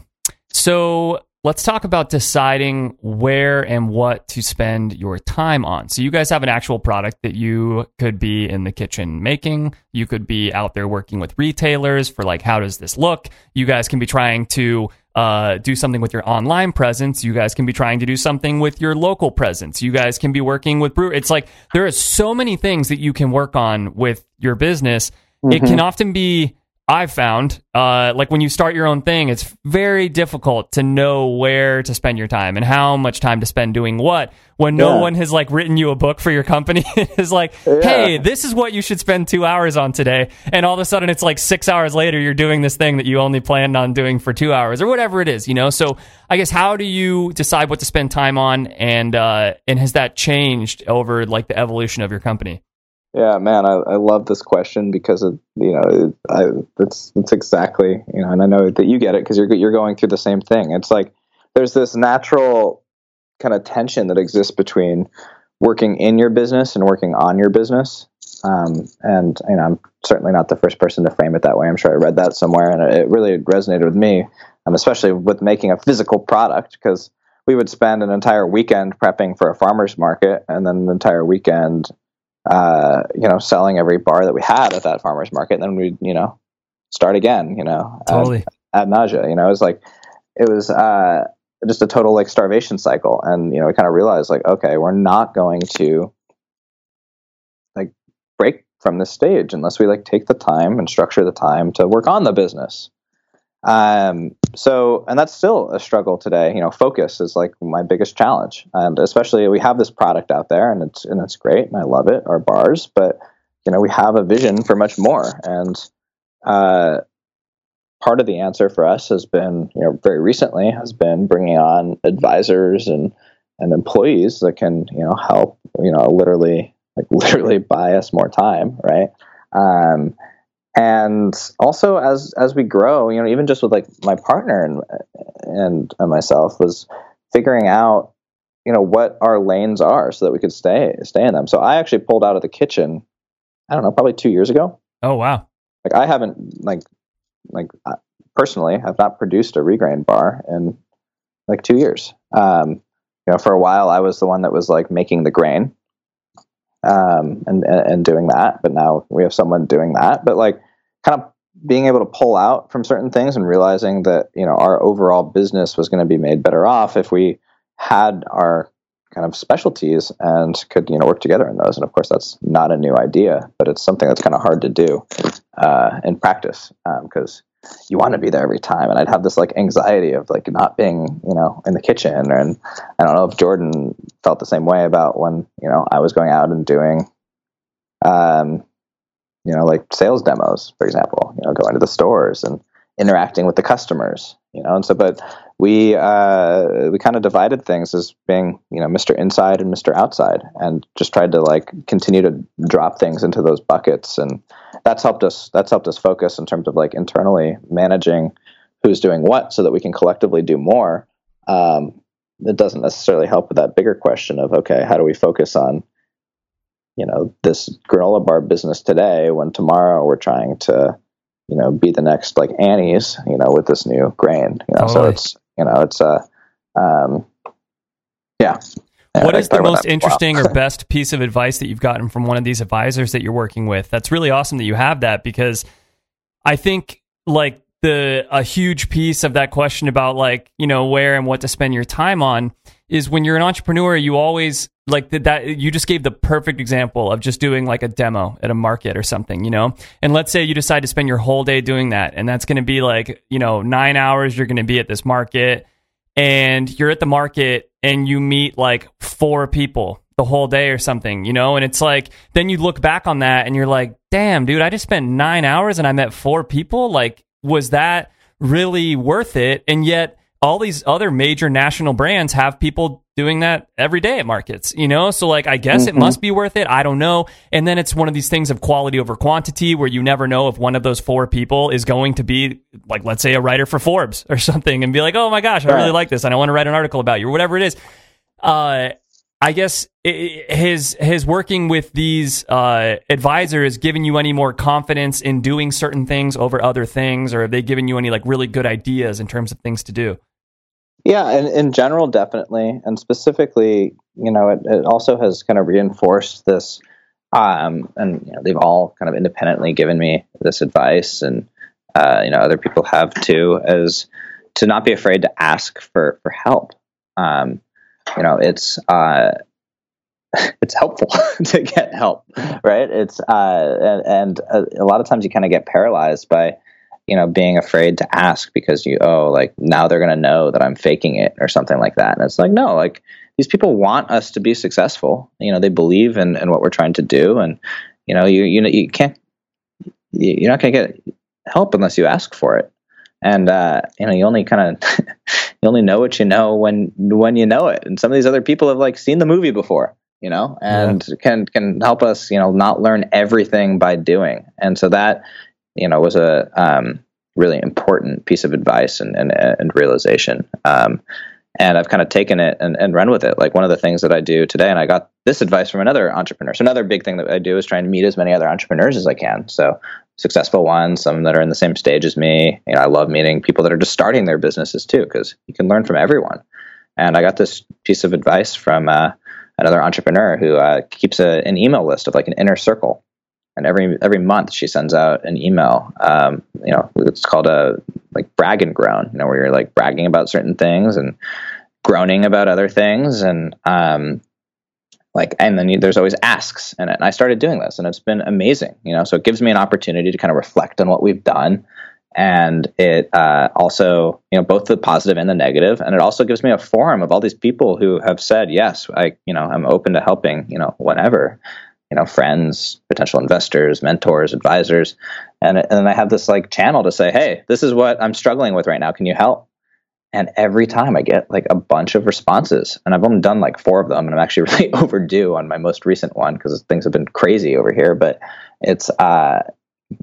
So let's talk about deciding where and what to spend your time on. So you guys have an actual product that you could be in the kitchen making. You could be out there working with retailers for like, how does this look? You guys can be trying to uh, do something with your online presence. You guys can be trying to do something with your local presence. You guys can be working with brew. It's like there are so many things that you can work on with your business. It can often be I've found, uh, like when you start your own thing, it's very difficult to know where to spend your time and how much time to spend doing what when no Yeah. one has like written you a book for your company. is like, hey, this is what you should spend two hours on today. And all of a sudden it's like six hours later, you're doing this thing that you only planned on doing for two hours or whatever it is, you know? So I guess how do you decide what to spend time on? And, uh, and has that changed over like the evolution of your company? Yeah, man, I, I love this question because it, you know, it, I, it's it's exactly you know, and I know that you get it because you're you're going through the same thing. It's like there's this natural kind of tension that exists between working in your business and working on your business. Um, and you know, I'm certainly not the first person to frame it that way. I'm sure I read that somewhere, and it really resonated with me, um, especially with making a physical product because we would spend an entire weekend prepping for a farmer's market, and then an entire weekend uh, you know, selling every bar that we had at that farmer's market. And then we'd, you know, start again, you know, ad- Totally. ad, nausea, you know, it was like, it was, uh, just a total like starvation cycle. And, you know, we kind of realized like, okay, we're not going to like break from this stage unless we like take the time and structure the time to work on the business. Um, so, and that's still a struggle today. You know, focus is like my biggest challenge, and especially we have this product out there, and it's and it's great, and I love it, our bars. But you know, we have a vision for much more, and uh, part of the answer for us has been, you know, very recently has been bringing on advisors and and employees that can, you know, help, you know, literally like literally buy us more time, right? Um, and also as as we grow you know even just with like my partner and and, and myself was figuring out you know what our lanes are so that we could stay stay in them. So i actually pulled out of the kitchen i don't know probably two years ago. Oh, wow. like i haven't like like uh, personally i've not produced a Regrained bar in like two years. Um you know for a while i was the one that was like making the grain um and and, and doing that but now we have someone doing that. But like kind of being able to pull out from certain things and realizing that you know our overall business was going to be made better off if we had our kind of specialties and could you know work together in those. And of course that's not a new idea but it's something that's kind of hard to do uh, in practice because you want to be there every time. And i'd have this like anxiety of like not being you know in the kitchen. And i don't know if jordan felt the same way about when you know i was going out and doing um you know like sales demos for example you know going to the stores and interacting with the customers you know and so but we uh we kind of divided things as being you know mr inside and mr outside and just tried to like continue to drop things into those buckets. And that's helped us that's helped us focus in terms of like internally managing who's doing what so that we can collectively do more. Um it doesn't necessarily help with that bigger question of okay how do we focus on you know this granola bar business today when tomorrow we're trying to you know be the next like Annie's, you know, with this new grain. You know, so it's you know it's a um, yeah. Yeah, What is the most that for a while. interesting or best piece of advice that you've gotten from one of these advisors that you're working with? That's really awesome that you have that because I think like the a huge piece of that question about like, you know, where and what to spend your time on is when you're an entrepreneur, you always like that, you just gave the perfect example of just doing like a demo at a market or something, you know? And let's say you decide to spend your whole day doing that and that's going to be like, you know, 9 hours you're going to be at this market and you're at the market and you meet like four people the whole day or something, you know? And it's like, then you look back on that and you're like, damn, dude, I just spent nine hours and I met four people. Like, was that really worth it? And yet, all these other major national brands have people doing that every day at markets, you know? So, like, I guess it must be worth it. I don't know. And then it's one of these things of quality over quantity where you never know if one of those four people is going to be, like, let's say a writer for Forbes or something and be like, oh my gosh, I really like this and I want to write an article about you or whatever it is. Uh, I guess his his working with these uh, advisors giving you any more confidence in doing certain things over other things, or have they given you any like really good ideas in terms of things to do? Yeah, in, in general, definitely, and specifically, you know, it, it also has kind of reinforced this, um, and you know, they've all kind of independently given me this advice, and uh, you know, other people have too, as to not be afraid to ask for for help. Um, you know, it's uh, it's helpful to get help, right? It's uh, and, and a, a lot of times you kind of get paralyzed by you know being afraid to ask because you oh like now they're going to know that i'm faking it or something like that. And it's like no like these people want us to be successful. You know they believe in, in what we're trying to do. And you know you you know you can't you- you're not going to get help unless you ask for it. And uh, you know you only kind of you only know what you know when when you know it. And some of these other people have like seen the movie before you know and can can help us you know not learn everything by doing. And so that you know was a um, really important piece of advice and and, and realization um, and I've kind of taken it and, and run with it. Like one of the things that I do today, and I got this advice from another entrepreneur. So another big thing that I do is trying to meet as many other entrepreneurs as I can. So successful ones, some that are in the same stage as me. You know, I love meeting people that are just starting their businesses too, because you can learn from everyone. And I got this piece of advice from uh, another entrepreneur who uh, keeps a, an email list of like an inner circle. And every every month she sends out an email. Um, you know, it's called a like brag and groan. You know, where you're like bragging about certain things and groaning about other things, and um, like, and then you, there's always asks in it. And I started doing this, and it's been amazing. You know, so it gives me an opportunity to kind of reflect on what we've done, and it uh, also, you know, both the positive and the negative, and it also gives me a forum of all these people who have said, yes, I, you know, I'm open to helping. You know, whatever you know friends potential investors mentors advisors. And and then i have this like channel to say hey this is what i'm struggling with right now. Can you help? And every time i get like a bunch of responses and i've only done like four of them and i'm actually really overdue on my most recent one because things have been crazy over here. But it's uh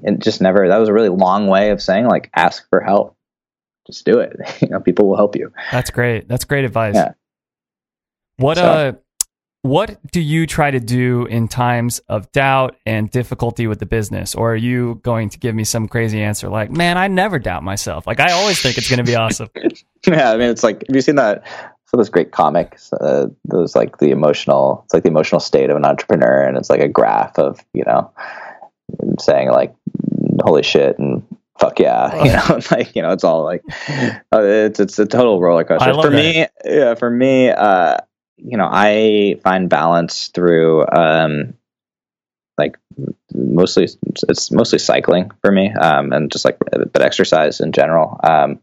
it just never that was a really long way of saying like ask for help. Just do it. You know people will help you. That's great. That's great advice. Yeah. What So- uh what do you try to do in times of doubt and difficulty with the business? Or are you going to give me some crazy answer like, man, I never doubt myself. Like I always think it's gonna be awesome. yeah, I mean, it's like have you seen that? So those great comics, uh, those like the emotional, it's like the emotional state of an entrepreneur, and it's like a graph of you know saying like holy shit and fuck yeah, you know, like you know, it's all like uh, it's it's a total roller coaster for me. Yeah, for me, uh, you know, I find balance through um, like mostly it's mostly cycling for me, um, and just like but exercise in general. Um,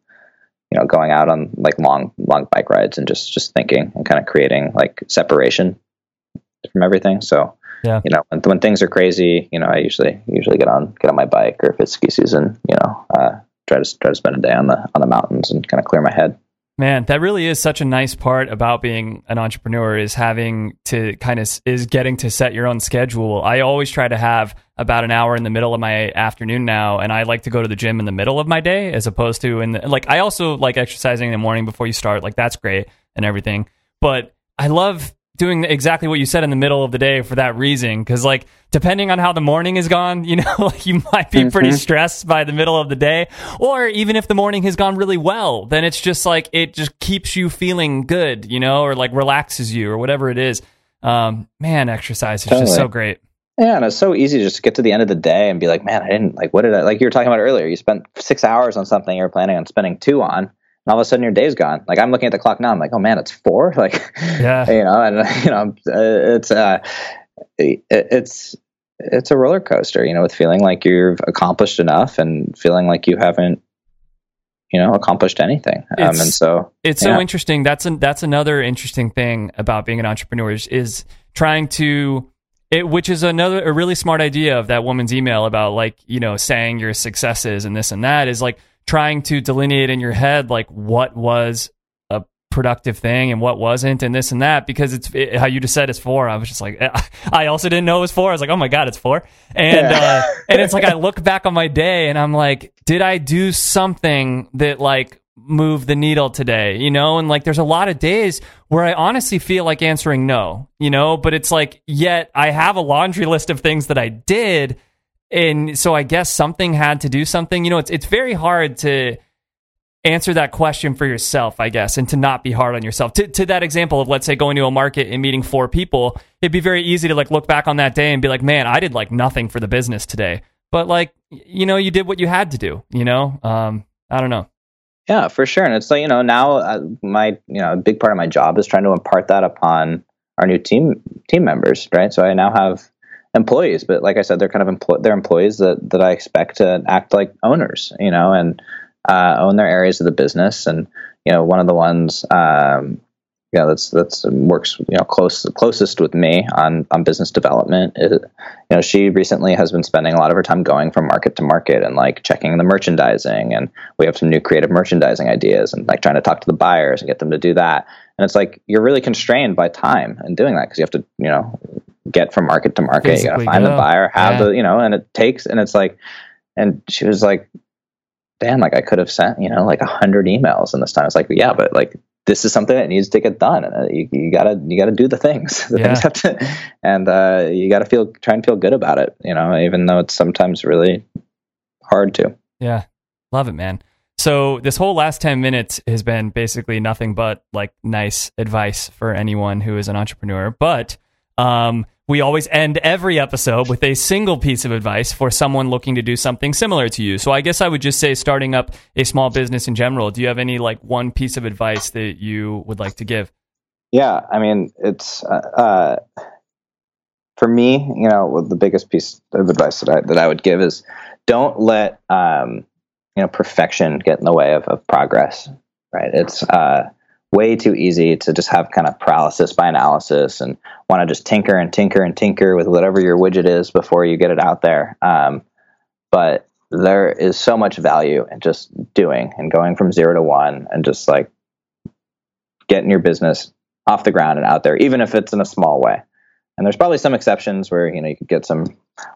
you know, going out on like long long bike rides and just just thinking and kind of creating like separation from everything. So Yeah. you know, when, when things are crazy, you know, I usually usually get on get on my bike or if it's ski season, you know, uh, try to try to spend a day on the on the mountains and kind of clear my head. Man, that really is such a nice part about being an entrepreneur is having to kind of is getting to set your own schedule. I always try to have about an hour in the middle of my afternoon now, and I like to go to the gym in the middle of my day as opposed to in the like. I also like exercising in the morning before you start. Like that's great and everything, but I love doing exactly what you said in the middle of the day for that reason. Because like depending on how the morning has gone, you know, like you might be pretty stressed by the middle of the day, or even if the morning has gone really well, then it's just like it just keeps you feeling good, you know, or like relaxes you or whatever it is. Um, man, exercise is just so great. Yeah, and it's so easy to just get to the end of the day and be like, man, I didn't like what did I like you were talking about earlier. You spent six hours on something you were planning on spending two on, and all of a sudden your day's gone. Like I'm looking at the clock now, I'm like, oh man, it's four. Like, Yeah. you know, and you know, uh, it's uh, it, it's it's a roller coaster, you know, with feeling like you've accomplished enough and feeling like you haven't, you know, accomplished anything. Um, and so it's yeah. so interesting. That's an, that's another interesting thing about being an entrepreneur is, is trying to it, which is another a really smart idea of that woman's email about like you know saying your successes and this and that is like trying to delineate in your head like what was a productive thing and what wasn't and this and that because it's it, how you just said it's four. I was just like I also didn't know it was four. I was like oh my god it's four and uh, and it's like I look back on my day and I'm like did I do something that like move the needle today, you know? And like there's a lot of days where I honestly feel like answering no, you know, but it's like yet I have a laundry list of things that I did and so I guess something had to do something. You know, it's it's very hard to answer that question for yourself, I guess, and to not be hard on yourself. To to that example of let's say going to a market and meeting four people, it'd be very easy to like look back on that day and be like, "Man, I did like nothing for the business today." But like, you know, you did what you had to do, you know? Um I don't know. Yeah, for sure. And it's like, you know, now uh, my, you know, a big part of my job is trying to impart that upon our new team team members, right? So I now have employees, but like I said, they're kind of empl- they're employees that that I expect to act like owners, you know, and uh, own their areas of the business. And you know, one of the ones, um, you know, that's that's works, you know, close closest with me on on business development. You know, she recently has been spending a lot of her time going from market to market and like checking the merchandising. And we have some new creative merchandising ideas and like trying to talk to the buyers and get them to do that. And it's like you're really constrained by time in doing that because you have to, you know, get from market to market. you got to find go. the buyer, have Yeah. the, you know, and it takes, and it's like, and she was like, damn, like I could have sent, you know, like a hundred emails in this time. It's like, yeah, but like this is something that needs to get done, and uh, you, you gotta you gotta do the things. The Yeah. things have to, and uh, you gotta feel try and feel good about it. You know, even though it's sometimes really hard to. Yeah. Love it, man. So this whole last 10 minutes has been basically nothing but like nice advice for anyone who is an entrepreneur. But um, we always end every episode with a single piece of advice for someone looking to do something similar to you. So I guess I would just say starting up a small business in general. Do you have any like one piece of advice that you would like to give? Yeah, I mean, it's uh, uh, for me. You know, the biggest piece of advice that I that I would give is don't let um, you know perfection get in the way of, of progress. Right? It's uh, way too easy to just have kind of paralysis by analysis and want to just tinker and tinker and tinker with whatever your widget is before you get it out there. Um, but there is so much value in just doing and going from zero to one and just like getting your business off the ground and out there, even if it's in a small way. And there's probably some exceptions where you know you could get some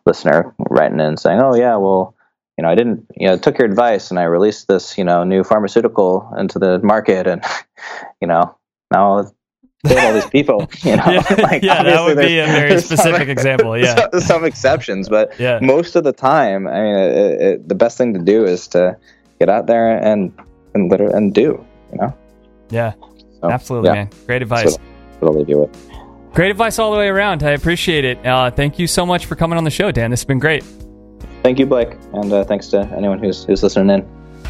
listener writing in saying, "Oh yeah, well, you know, I didn't, you know, took your advice and I released this, you know, new pharmaceutical into the market, and you know, now killed all these people." You know, Yeah, yeah, that would be a very there's some- specific example, yeah. some, some exceptions, but Yeah. most of the time, I mean, it, it, the best thing to do is to get out there and and literally and do. You know, Yeah, So, absolutely, yeah, man. Great advice. what, that's what I'll leave you with. Great advice all the way around. I appreciate it. Uh, thank you so much for coming on the show, Dan. This has been great. Thank you, Blake, and uh, thanks to anyone who's who's listening in.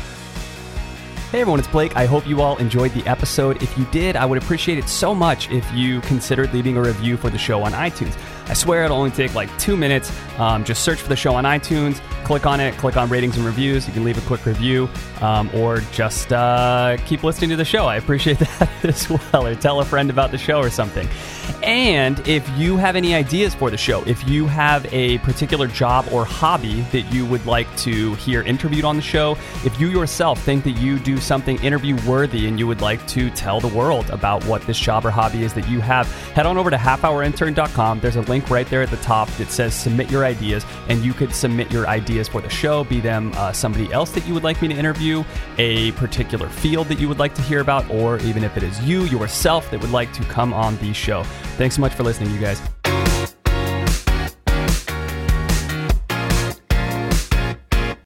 Hey everyone, it's Blake. I hope you all enjoyed the episode. If you did, I would appreciate it so much if you considered leaving a review for the show on iTunes. I swear it'll only take like two minutes. Um, just search for the show on iTunes, click on it, click on ratings and reviews. You can leave a quick review um, or just uh, keep listening to the show. I appreciate that as well. Or tell a friend about the show or something. And if you have any ideas for the show, if you have a particular job or hobby that you would like to hear interviewed on the show, if you yourself think that you do something interview worthy and you would like to tell the world about what this job or hobby is that you have, head on over to halfhourintern.com. There's a link link right there at the top that says submit your ideas, and you could submit your ideas for the show, be them uh, somebody else that you would like me to interview, a particular field that you would like to hear about, or even if it is you yourself that would like to come on the show. Thanks so much for listening, you guys.